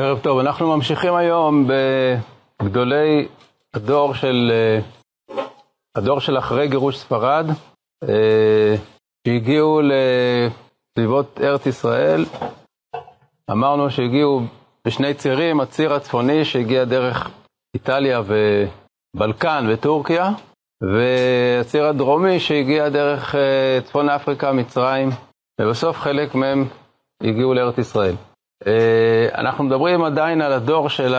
ערב טוב, אנחנו ממשיכים היום בגדולי הדור של, הדור של אחרי גירוש ספרד, שהגיעו לסביבות ארץ ישראל. אמרנו שהגיעו בשני צירים, הציר הצפוני שהגיע דרך איטליה ובלקן וטורקיה, והציר הדרומי שהגיע דרך צפון אפריקה, מצרים, ובסוף חלק מהם הגיעו לארץ ישראל. אנחנו מדברים עדיין על הדור של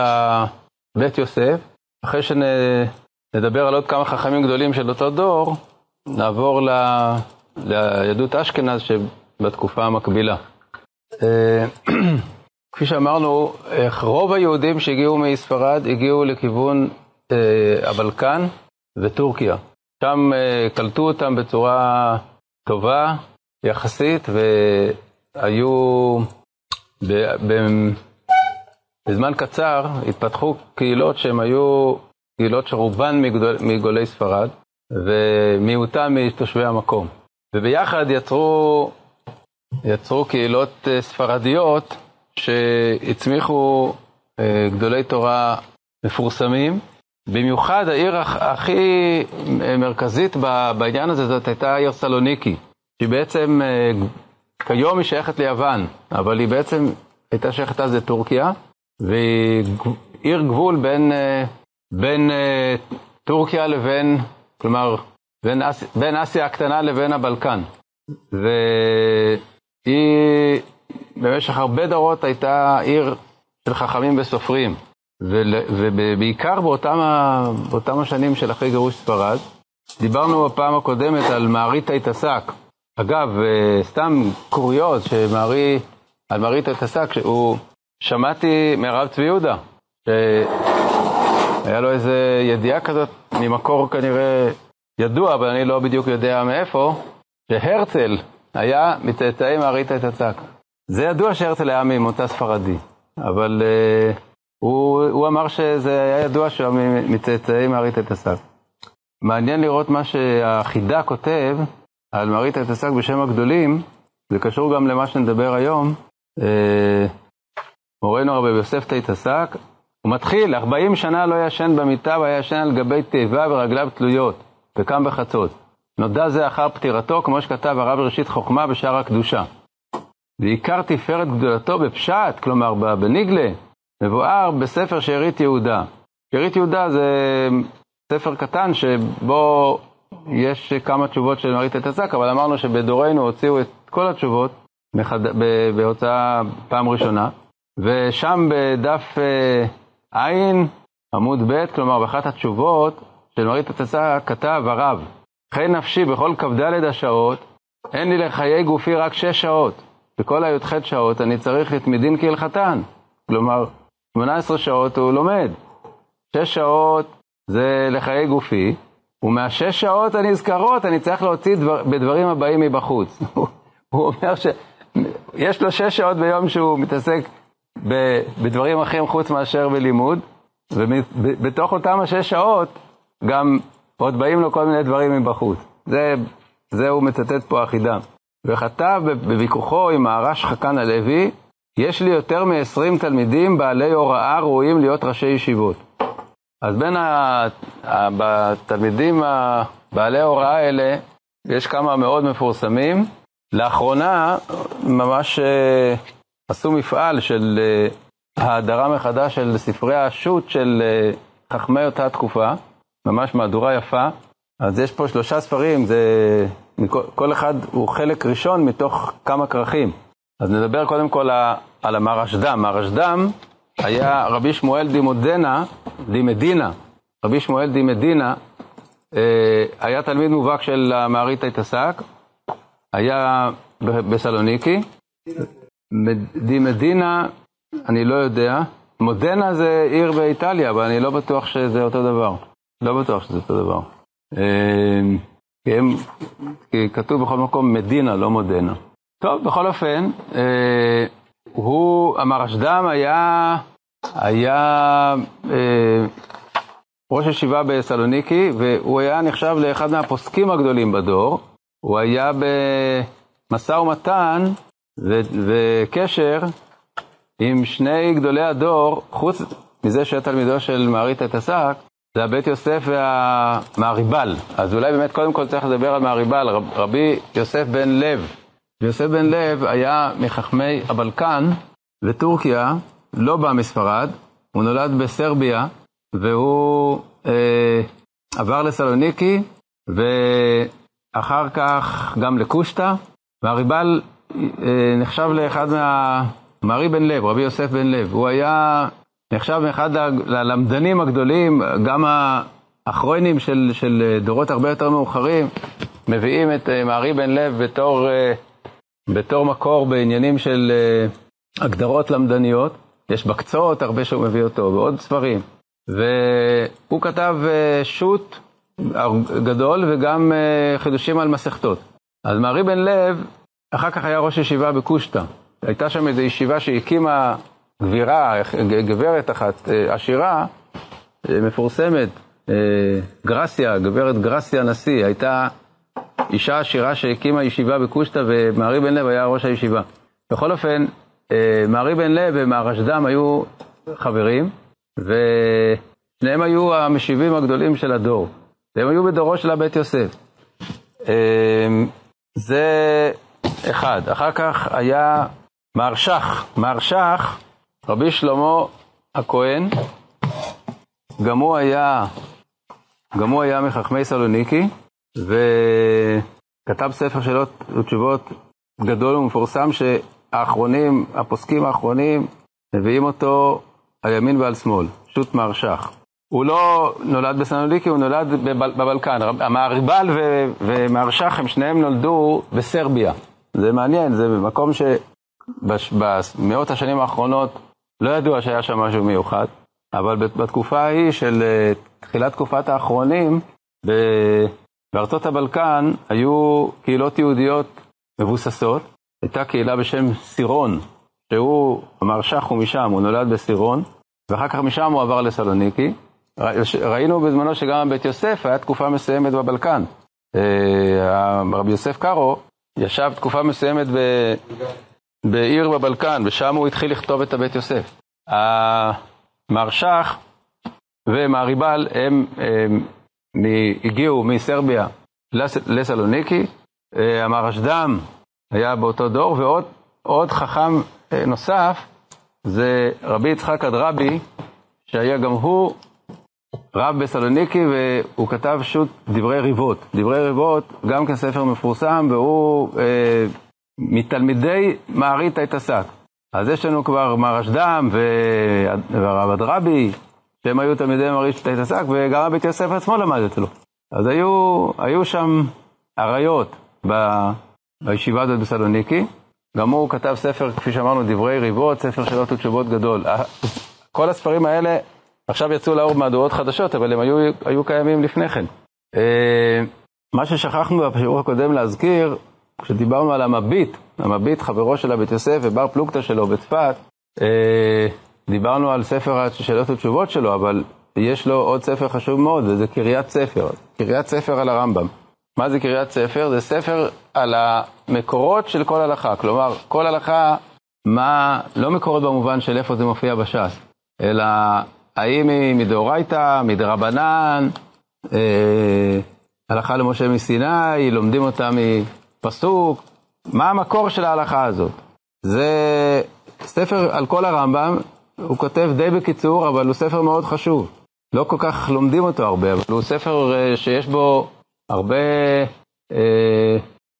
בית יוסף, אחרי שנדבר על עוד כמה חכמים גדולים של אותו דור, נעבור ליהדות אשכנז שבתקופה המקבילה. כפי שאמרנו, רוב היהודים שהגיעו מספרד הגיעו לכיוון הבלקן וטורקיה. שם קלטו אותם בצורה טובה יחסית, והיו, בזמן קצר התפתחו קהילות שהן היו קהילות שרובן מגדול, מגולי ספרד, ומיעוטם מתושבי המקום. וביחד יצרו, יצרו קהילות ספרדיות שהצמיחו גדולי תורה מפורסמים. במיוחד העיר הכי מרכזית בעניין הזה זאת הייתה העיר סלוניקי, שהיא בעצם, כיום היא שייכת ליוון, אבל היא בעצם הייתה שייכת אז לטורקיה, והיא עיר גבול בין, בין טורקיה לבין, כלומר, בין, אס, בין אסיה הקטנה לבין הבלקן. והיא במשך הרבה דורות הייתה עיר של חכמים וסופרים. ובעיקר באותם, באותם השנים של אחרי גירוש ספרד, דיברנו בפעם הקודמת על מערית תסק. אגב, סתם קוריוז שמערי, על מערית תסק, שהוא, שמעתי מהרב צבי יהודה, שהיה לו איזה ידיעה כזאת ממקור כנראה ידוע, אבל אני לא בדיוק יודע מאיפה, שהרצל היה מצאצאי מערית תסק. זה ידוע שהרצל היה ממוצא ספרדי, אבל... Uh, הוא, הוא אמר שזה היה ידוע שהוא מצאצאי מערית התס"ק. מעניין לראות מה שהחידה כותב על מערית התס"ק בשם הגדולים, זה קשור גם למה שנדבר היום. אה, מורנו רבי יוסף תתס"ק, הוא מתחיל, 40 שנה לא ישן במיטה והיה ישן על גבי תיבה ורגליו תלויות, וקם בחצות. נודע זה אחר פטירתו, כמו שכתב הרב ראשית חוכמה בשער הקדושה. ועיקר תפארת גדולתו בפשט, כלומר בניגלה, מבואר בספר שארית יהודה. שארית יהודה זה ספר קטן שבו יש כמה תשובות של מרית התזק, אבל אמרנו שבדורנו הוציאו את כל התשובות מחד... בהוצאה פעם ראשונה, ושם בדף עין, עמוד ב', כלומר באחת התשובות של מרית התזק, כתב הרב, חי נפשי בכל כ"ד השעות, אין לי לחיי גופי רק שש שעות. בכל הי"ח שעות אני צריך את מדין כהלכתן. כלומר, 18 שעות הוא לומד. 6 שעות זה לחיי גופי, ומהשש שעות הנזכרות אני צריך להוציא דבר, בדברים הבאים מבחוץ. הוא אומר שיש לו 6 שעות ביום שהוא מתעסק בדברים אחרים חוץ מאשר בלימוד, ובתוך אותם השש שעות גם עוד באים לו כל מיני דברים מבחוץ. זה, זה הוא מצטט פה החידה. וכתב בוויכוחו עם מהר"ש חכן הלוי, יש לי יותר מ-20 תלמידים בעלי הוראה ראויים להיות ראשי ישיבות. אז בין התלמידים בעלי ההוראה האלה, יש כמה מאוד מפורסמים. לאחרונה ממש אה, עשו מפעל של אה, האדרה מחדש של ספרי השו"ת של אה, חכמי אותה תקופה, ממש מהדורה יפה. אז יש פה שלושה ספרים, זה, כל אחד הוא חלק ראשון מתוך כמה כרכים. אז נדבר קודם כל על המרשדם. מרשדם היה רבי שמואל דימודנה, דימדינה, רבי שמואל דימדינה, אה, היה תלמיד מובהק של המערית התס"ק, היה בסלוניקי. דימדינה, אני לא יודע. מודנה זה עיר באיטליה, אבל אני לא בטוח שזה אותו דבר. לא בטוח שזה אותו דבר. אה, כי, הם, כי כתוב בכל מקום מדינה, לא מודנה. טוב, בכל אופן, אה, הוא, המרשדם היה, היה אה, ראש ישיבה בסלוניקי, והוא היה נחשב לאחד מהפוסקים הגדולים בדור. הוא היה במשא ומתן ו- וקשר עם שני גדולי הדור, חוץ מזה שהיה תלמידו של מערית את השק, זה הבית יוסף והמעריבל. אז אולי באמת קודם כל צריך לדבר על מעריבל, רב, רבי יוסף בן לב. יוסף בן לב היה מחכמי הבלקן וטורקיה, לא בא מספרד, הוא נולד בסרביה, והוא אה, עבר לסלוניקי, ואחר כך גם לקושטא, והריבל אה, נחשב לאחד מה... מארי בן לב, רבי יוסף בן לב, הוא היה נחשב מאחד הלמדנים הגדולים, גם האחרונים של, של דורות הרבה יותר מאוחרים, מביאים את אה, מארי בן לב בתור, אה, בתור מקור בעניינים של אה, הגדרות למדניות. יש בקצות הרבה שהוא מביא אותו, ועוד ספרים. והוא כתב שו"ת גדול וגם חידושים על מסכתות. אז מארי בן לב, אחר כך היה ראש ישיבה בקושטא. הייתה שם איזו ישיבה שהקימה גבירה, גברת אחת אה, עשירה, אה, מפורסמת, אה, גרסיה, גברת גרסיה נשיא, הייתה אישה עשירה שהקימה ישיבה בקושטא ומארי בן לב היה ראש הישיבה. בכל אופן, מארי בן לב ומהרשד"ם היו חברים, ושניהם היו המשיבים הגדולים של הדור. והם היו בדורו של הבית יוסף. זה אחד. אחר כך היה מהרש"ח. מהרש"ח רבי שלמה הכהן, גם הוא היה, גם הוא היה מחכמי סלוניקי, וכתב ספר שאלות ותשובות גדול ומפורסם, שהאחרונים, הפוסקים האחרונים, מביאים אותו על ימין ועל שמאל, שו"ת מהרש"ח. הוא לא נולד בסלוניקי, הוא נולד בבלקן. המעריבל ומהרש"ח הם שניהם נולדו בסרביה. זה מעניין, זה מקום שבמאות השנים האחרונות לא ידוע שהיה שם משהו מיוחד, אבל בתקופה ההיא של אה, תחילת תקופת האחרונים, בארצות הבלקן היו קהילות יהודיות מבוססות. הייתה קהילה בשם סירון, שהוא, המרש"ח הוא משם, הוא נולד בסירון, ואחר כך משם הוא עבר לסלוניקי. ראינו בזמנו שגם בית יוסף היה תקופה מסוימת בבלקן. אה, רבי יוסף קארו ישב תקופה מסוימת ב... בעיר בבלקן, ושם הוא התחיל לכתוב את הבית יוסף. המרש"ח ומעריבל הם, הם הגיעו מסרביה לס, לסלוניקי, אה, המרשדם היה באותו דור, ועוד עוד חכם אה, נוסף זה רבי יצחק אדרבי, שהיה גם הוא רב בסלוניקי, והוא כתב שו"ת דברי ריבות. דברי ריבות, גם כן ספר מפורסם, והוא אה, מתלמידי מערית ההתעסק. אז יש לנו כבר מרשדם והרב אדרבי, שהם היו תלמידי מערית ההתעסק, וגם הבית יוסף עצמו למד אצלו. אז היו, היו שם אריות ב, בישיבה הזאת בסלוניקי. גם הוא כתב ספר, כפי שאמרנו, דברי ריבות, ספר שאלות ותשובות גדול. כל הספרים האלה עכשיו יצאו לאור מהדורות חדשות, אבל הם היו, היו קיימים לפני כן. אה, מה ששכחנו בשיעור הקודם להזכיר, כשדיברנו על המביט, המביט, חברו של הבית יוסף ובר פלוגתא שלו בצפת, אה, דיברנו על ספר השאלות ותשובות שלו, אבל יש לו עוד ספר חשוב מאוד, וזה קריית ספר. קריית ספר על הרמב"ם. מה זה קריית ספר? זה ספר על המקורות של כל הלכה. כלומר, כל הלכה, מה, לא מקורות במובן של איפה זה מופיע בש"ס, אלא האם היא מדאורייתא, מדרבנן, אה, הלכה למשה מסיני, לומדים אותה פסוק, מה המקור של ההלכה הזאת? זה ספר על כל הרמב"ם, הוא כותב די בקיצור, אבל הוא ספר מאוד חשוב. לא כל כך לומדים אותו הרבה, אבל הוא ספר אה, שיש בו הרבה אה,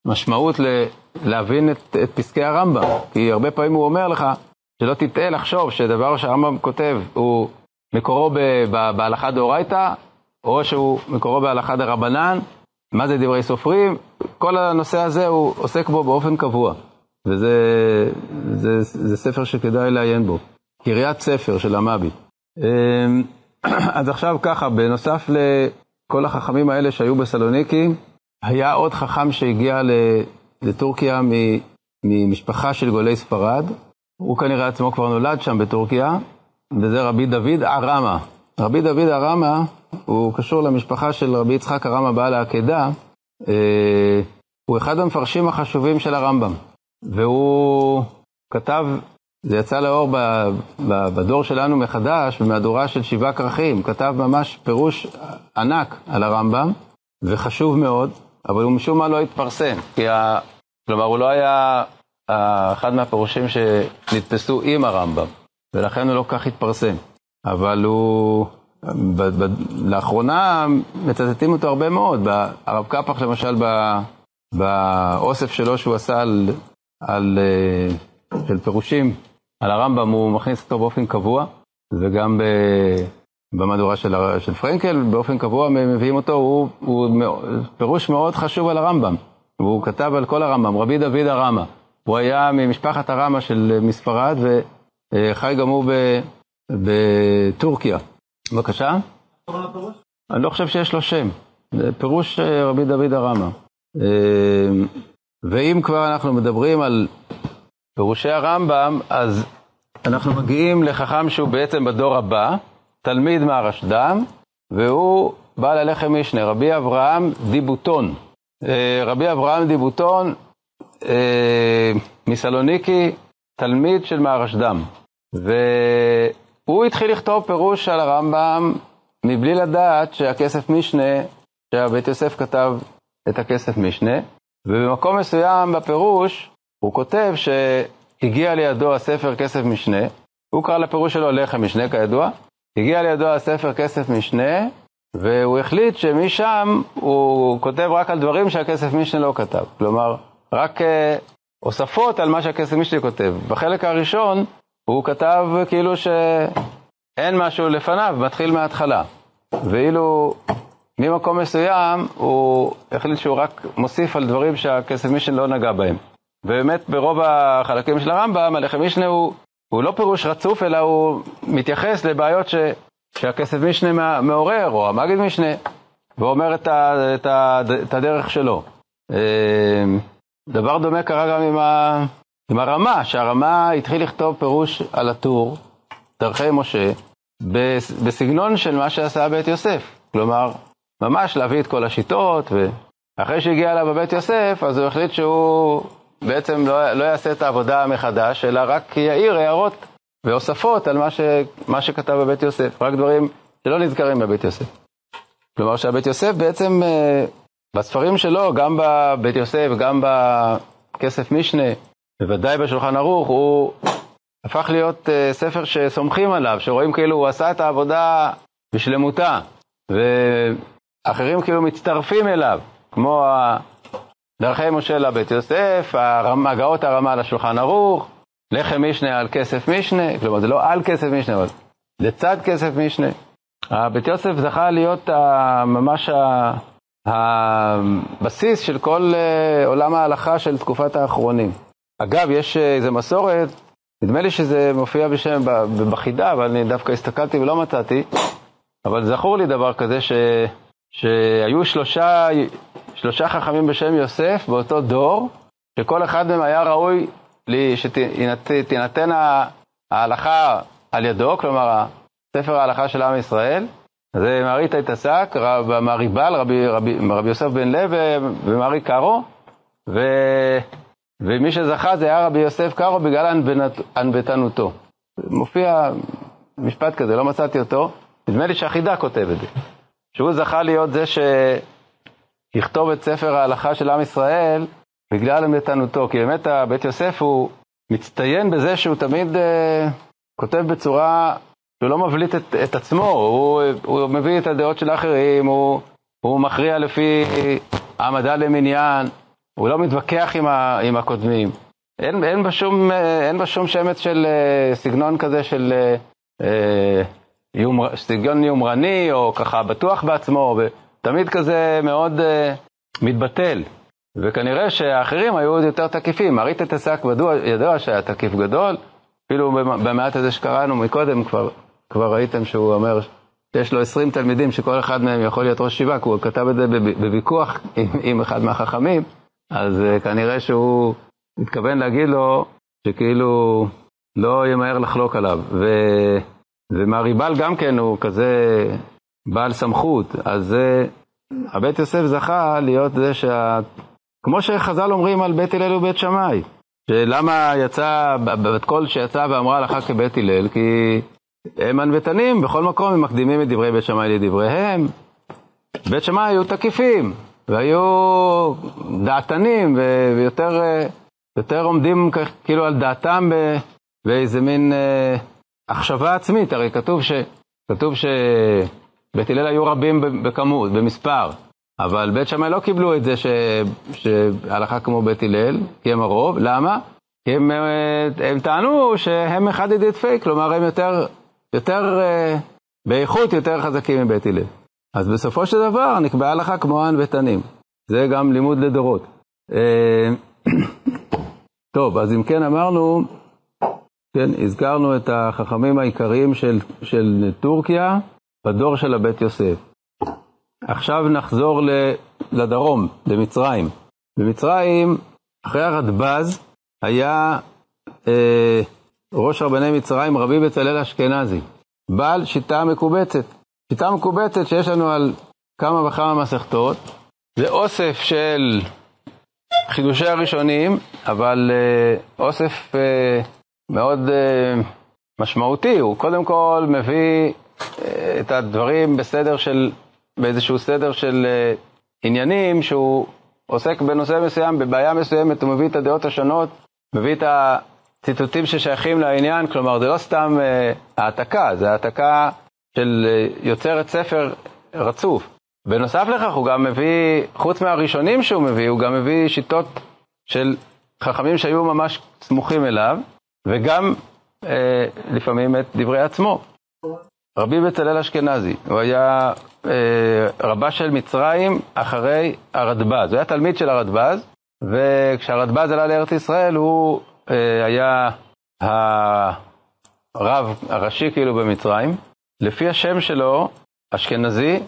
משמעות ל, להבין את, את פסקי הרמב"ם. כי הרבה פעמים הוא אומר לך, שלא תטעה לחשוב שדבר שהרמב"ם כותב הוא מקורו ב, ב, בהלכה דאורייתא, או שהוא מקורו בהלכה דרבנן, מה זה דברי סופרים? כל הנושא הזה הוא עוסק בו באופן קבוע, וזה זה, זה ספר שכדאי לעיין בו. קריית ספר של המבי. אמ, אז עכשיו ככה, בנוסף לכל החכמים האלה שהיו בסלוניקי, היה עוד חכם שהגיע לטורקיה ממשפחה של גולי ספרד. הוא כנראה עצמו כבר נולד שם בטורקיה, וזה רבי דוד ארמה. רבי דוד ארמה הוא קשור למשפחה של רבי יצחק ארמה בעל העקדה. אה, הוא אחד המפרשים החשובים של הרמב"ם, והוא כתב זה יצא לאור ב, ב, בדור שלנו מחדש, במהדורה של שבעה כרכים. כתב ממש פירוש ענק על הרמב"ם, וחשוב מאוד, אבל הוא משום מה לא התפרסם. כי ה, כלומר, הוא לא היה אחד מהפירושים שנתפסו עם הרמב"ם, ולכן הוא לא כך התפרסם. אבל הוא, ב, ב, לאחרונה מצטטים אותו הרבה מאוד. הרב קפח למשל, באוסף שלו שהוא עשה על, על אה, של פירושים על הרמב"ם, הוא מכניס אותו באופן קבוע, וגם ב, במהדורה של, של פרנקל, באופן קבוע מביאים אותו, הוא, הוא פירוש מאוד חשוב על הרמב"ם. והוא כתב על כל הרמב"ם, רבי דוד הרמא. הוא היה ממשפחת הרמא של מספרד, וחי גם הוא בטורקיה. בבקשה? אני לא חושב שיש לו שם. פירוש אה, רבי דוד הרמא. אה, ואם כבר אנחנו מדברים על פירושי הרמב"ם, אז אנחנו מגיעים לחכם שהוא בעצם בדור הבא, תלמיד מהרשד"ם, והוא בעל הלחם משנה, רבי אברהם דיבוטון. אה, רבי אברהם דיבוטון, מסלוניקי, תלמיד של מהרשד"ם. והוא התחיל לכתוב פירוש על הרמב"ם מבלי לדעת שהכסף משנה, שהבית יוסף כתב את הכסף משנה, ובמקום מסוים בפירוש הוא כותב שהגיע לידו הספר כסף משנה, הוא קרא לפירוש שלו לחם משנה כידוע, הגיע לידו הספר כסף משנה, והוא החליט שמשם הוא כותב רק על דברים שהכסף משנה לא כתב. כלומר, רק uh, הוספות על מה שהכסף משנה כותב. בחלק הראשון הוא כתב כאילו שאין משהו לפניו, מתחיל מההתחלה. ואילו ממקום מסוים הוא החליט שהוא רק מוסיף על דברים שהכסף מישנה לא נגע בהם. ובאמת ברוב החלקים של הרמב"ם, הלחם מישנה הוא, הוא לא פירוש רצוף, אלא הוא מתייחס לבעיות ש, שהכסף מישנה מעורר, או המגיד מישנה, ואומר את, ה, את, ה, את הדרך שלו. אה, דבר דומה קרה גם עם, ה, עם הרמה, שהרמה התחיל לכתוב פירוש על הטור, דרכי משה, בסגנון של מה שעשה בית יוסף. כלומר, ממש להביא את כל השיטות, ואחרי שהגיע אליו בבית יוסף, אז הוא החליט שהוא בעצם לא, לא יעשה את העבודה מחדש, אלא רק יעיר הערות והוספות על מה, ש, מה שכתב בבית יוסף, רק דברים שלא נזכרים בבית יוסף. כלומר שהבית יוסף בעצם, אה, בספרים שלו, גם בבית יוסף, גם בכסף משנה, בוודאי בשולחן ערוך, הוא הפך להיות אה, ספר שסומכים עליו, שרואים כאילו הוא עשה את העבודה בשלמותה. אחרים כאילו מצטרפים אליו, כמו דרכי משה לבית יוסף, הגאות הרמה לשולחן ערוך, לחם משנה על כסף משנה, כלומר זה לא על כסף משנה, אבל לצד כסף משנה. הבית יוסף זכה להיות ממש הבסיס של כל אה, עולם ההלכה של תקופת האחרונים. אגב, יש אה, איזו מסורת, נדמה לי שזה מופיע בשם בחידה, אבל אני דווקא הסתכלתי ולא מצאתי, אבל זכור לי דבר כזה ש... שהיו שלושה, שלושה חכמים בשם יוסף באותו דור, שכל אחד מהם היה ראוי שתינתן ההלכה על ידו, כלומר ספר ההלכה של עם ישראל. זה מעריתא התעסק, מהריבל, רבי, רבי, רבי יוסף בן לב ומרי קארו, ו, ומי שזכה זה היה רבי יוסף קארו בגלל ענוותנותו. מופיע משפט כזה, לא מצאתי אותו, נדמה לי שהחידה כותב את זה. שהוא זכה להיות זה שיכתוב את ספר ההלכה של עם ישראל בגלל עמדתנותו, כי באמת בית יוסף הוא מצטיין בזה שהוא תמיד uh, כותב בצורה שהוא לא מבליט את, את עצמו, הוא, הוא מביא את הדעות של האחרים, הוא, הוא מכריע לפי העמדה למניין, הוא לא מתווכח עם, ה, עם הקודמים. אין, אין, בה שום, שום שמץ של uh, סגנון כזה של uh, יומר, סגנון יומרני, או ככה בטוח בעצמו, ותמיד כזה מאוד uh, מתבטל. וכנראה שהאחרים היו עוד יותר תקיפים. אריתא תסק ידוע שהיה תקיף גדול, אפילו במעט הזה שקראנו מקודם כבר, כבר ראיתם שהוא אומר שיש לו 20 תלמידים שכל אחד מהם יכול להיות ראש שיבה, כי הוא כתב את זה בוויכוח עם, עם אחד מהחכמים, אז uh, כנראה שהוא מתכוון להגיד לו שכאילו לא ימהר לחלוק עליו. ו... ומהריבל גם כן הוא כזה בעל סמכות, אז הבית יוסף זכה להיות זה שה... כמו שחז"ל אומרים על בית הלל ובית שמאי, שלמה יצא, בת קול שיצאה ואמרה הלכה כבית הלל, כי הם ענוותנים, בכל מקום הם מקדימים את דברי בית שמאי לדבריהם. בית שמאי היו תקיפים, והיו דעתנים, ויותר יותר עומדים כאילו על דעתם באיזה מין אה, החשבה עצמית, הרי כתוב, ש, כתוב שבית הלל היו רבים בכמות, במספר, אבל בית שמאי לא קיבלו את זה ש, שהלכה כמו בית הלל, כי הם הרוב, למה? כי הם, אה, הם טענו שהם אחד ידיד פייק, כלומר הם יותר, יותר אה, באיכות יותר חזקים מבית הלל. אז בסופו של דבר נקבעה הלכה כמו הענוותנים. זה גם לימוד לדורות. טוב, אז אם כן אמרנו, כן, הזכרנו את החכמים העיקריים של, של טורקיה בדור של הבית יוסף. עכשיו נחזור לדרום, למצרים. במצרים, אחרי הרדב"ז, היה אה, ראש רבני מצרים, רבי בצלאל אשכנזי, בעל שיטה מקובצת. שיטה מקובצת שיש לנו על כמה וכמה מסכתות, זה אוסף של חידושי הראשונים, אבל אה, אוסף אה, מאוד אה, משמעותי, הוא קודם כל מביא אה, את הדברים בסדר של, באיזשהו סדר של אה, עניינים, שהוא עוסק בנושא מסוים, בבעיה מסוימת, הוא מביא את הדעות השונות, מביא את הציטוטים ששייכים לעניין, כלומר זה לא סתם העתקה, זה העתקה של יוצרת ספר רצוף. בנוסף לכך הוא גם מביא, חוץ מהראשונים שהוא מביא, הוא גם מביא שיטות של חכמים שהיו ממש סמוכים אליו, וגם אה, לפעמים את דברי עצמו. רבי בצלאל אשכנזי, הוא היה אה, רבה של מצרים אחרי הרדב"ז, הוא היה תלמיד של הרדב"ז, וכשהרדב"ז עלה לארץ ישראל הוא אה, היה הרב הראשי כאילו במצרים. לפי השם שלו, אשכנזי,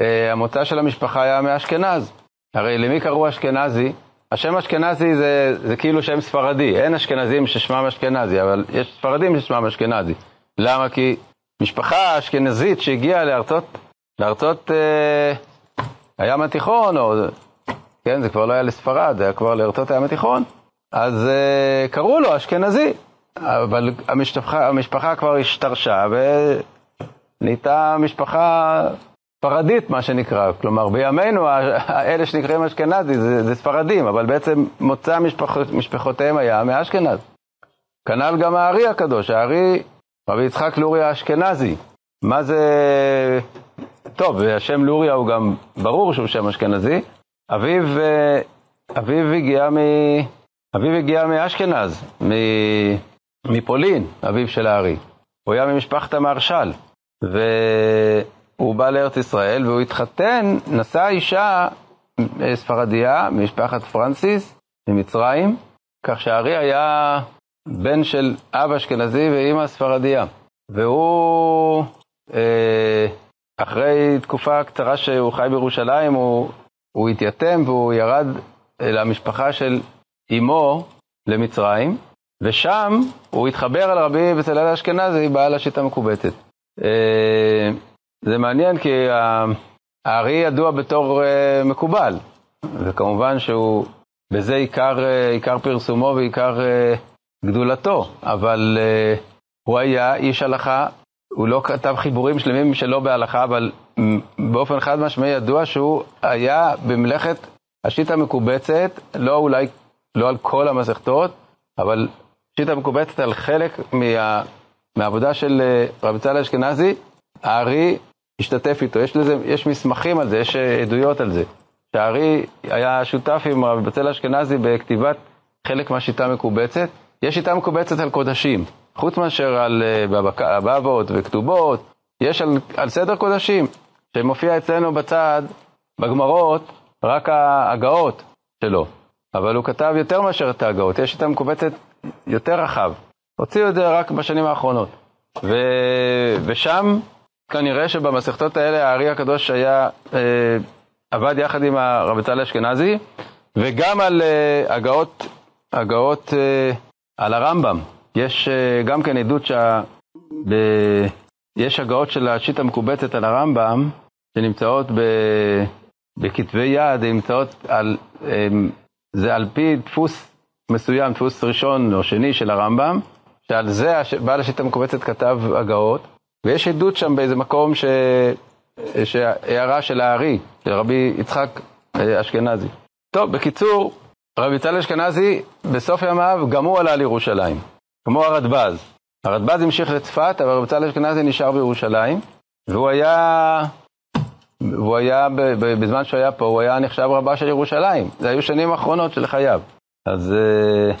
אה, המוצא של המשפחה היה מאשכנז. הרי למי קראו אשכנזי? השם אשכנזי זה, זה כאילו שם ספרדי, אין אשכנזים ששמם אשכנזי, אבל יש ספרדים ששמם אשכנזי. למה? כי משפחה אשכנזית שהגיעה לארצות, לארצות אה, הים התיכון, או, כן, זה כבר לא היה לספרד, זה היה כבר לארצות הים התיכון, אז אה, קראו לו אשכנזי, אבל המשפחה, המשפחה כבר השתרשה ונהייתה משפחה ספרדית, מה שנקרא. כלומר, בימינו, אלה שנקראים אשכנזי זה, זה ספרדים, אבל בעצם מוצא משפח, משפחותיהם היה מאשכנז. כנ"ל גם הארי הקדוש, הארי, רבי יצחק לוריה אשכנזי. מה זה... טוב, השם לוריה הוא גם ברור שהוא שם אשכנזי. אביו, אביו הגיע מ... אביו הגיע מאשכנז, מפולין, אביו של הארי. הוא היה ממשפחת המהרש"ל. ו... הוא בא לארץ ישראל והוא התחתן, נשא אישה אה, ספרדיה ממשפחת פרנסיס ממצרים, כך שהארי היה בן של אב אשכנזי ואימא ספרדיה. והוא, אה, אחרי תקופה קצרה שהוא חי בירושלים, הוא, הוא התייתם והוא ירד למשפחה של אמו למצרים, ושם הוא התחבר אל רבי בצלאל האשכנזי, בעל השיטה המקובצת. אה, זה מעניין כי הארי ידוע בתור uh, מקובל, וכמובן שהוא, בזה עיקר, uh, עיקר פרסומו ועיקר uh, גדולתו, אבל הוא היה איש הלכה, הוא לא כתב חיבורים שלמים שלא בהלכה, אבל באופן חד משמעי ידוע שהוא היה במלאכת השיטה המקובצת, לא אולי, לא על כל המסכתות, אבל שיטה מקובצת על חלק מה, מהעבודה של רבי צה"ל אשכנזי, הארי השתתף איתו, יש, לזה, יש מסמכים על זה, יש אה, עדויות על זה. שהארי היה שותף עם רבי בצל אשכנזי בכתיבת חלק מהשיטה המקובצת. יש שיטה מקובצת על קודשים, חוץ מאשר על אה, בבאות וכתובות, יש על, על סדר קודשים, שמופיע אצלנו בצד, בגמרות, רק ההגאות שלו. אבל הוא כתב יותר מאשר את ההגאות, יש שיטה מקובצת יותר רחב. הוציאו את זה רק בשנים האחרונות. ו... ושם כנראה שבמסכתות האלה הארי הקדוש היה, אה, עבד יחד עם הרב בצלאל אשכנזי, וגם על אה, הגאות, הגאות אה, על הרמב"ם. יש אה, גם כן עדות שה... ב... יש הגאות של השיטה המקובצת על הרמב"ם, שנמצאות ב... בכתבי יד, נמצאות על... אה, זה על פי דפוס מסוים, דפוס ראשון או שני של הרמב"ם, שעל זה בעל השיטה המקובצת כתב הגאות, ויש עדות שם באיזה מקום ש... שהערה של הארי, של רבי יצחק אה, אשכנזי. טוב, בקיצור, רבי יצחק אשכנזי, בסוף ימיו גם הוא עלה לירושלים, כמו הרדב"ז. הרדב"ז המשיך לצפת, אבל רבי יצחק אשכנזי נשאר בירושלים, והוא היה, והוא היה, בזמן שהוא היה פה, הוא היה נחשב רבה של ירושלים. זה היו שנים האחרונות של חייו. אז אה,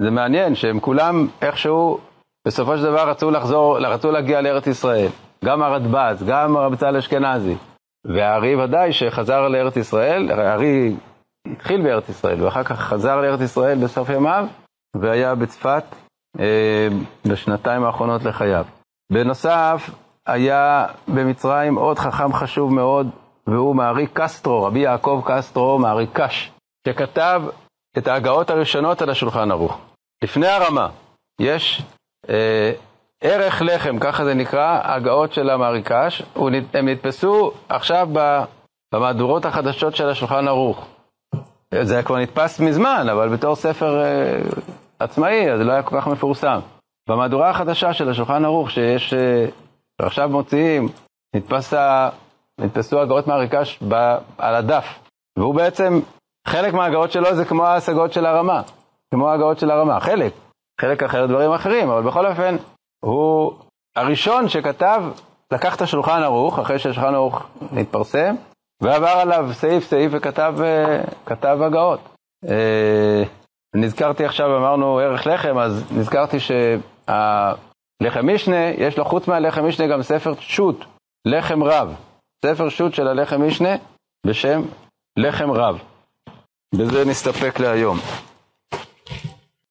זה מעניין שהם כולם איכשהו, בסופו של דבר רצו לחזור, רצו להגיע לארץ ישראל. גם הרדב"ז, גם הרב צה"ל אשכנזי. והארי ודאי שחזר לארץ ישראל, הארי התחיל בארץ ישראל, ואחר כך חזר לארץ ישראל בסוף ימיו, והיה בצפת אה, בשנתיים האחרונות לחייו. בנוסף, היה במצרים עוד חכם חשוב מאוד, והוא מארי קסטרו, רבי יעקב קסטרו, מארי קש, שכתב את ההגאות הראשונות על השולחן ערוך. לפני הרמה, יש ערך לחם, ככה זה נקרא, הגאות של המריקש, הם נתפסו עכשיו במהדורות החדשות של השולחן ערוך. זה כבר נתפס מזמן, אבל בתור ספר אה, עצמאי, אז זה לא היה כל כך מפורסם. במהדורה החדשה של השולחן ערוך, שיש, אה, עכשיו מוציאים, נתפס, נתפסו הגאות מהריקש ב, על הדף, והוא בעצם, חלק מההגאות שלו זה כמו ההשגות של הרמה, כמו ההגאות של הרמה, חלק, חלק אחר דברים אחרים, אבל בכל אופן, הוא הראשון שכתב, לקח את השולחן ערוך, אחרי שהשולחן ערוך נתפרסם, ועבר עליו סעיף סעיף וכתב כתב הגאות. אה, נזכרתי עכשיו, אמרנו ערך לחם, אז נזכרתי שהלחם משנה, יש לו חוץ מהלחם משנה גם ספר שו"ת, לחם רב. ספר שו"ת של הלחם משנה בשם לחם רב. בזה נסתפק להיום.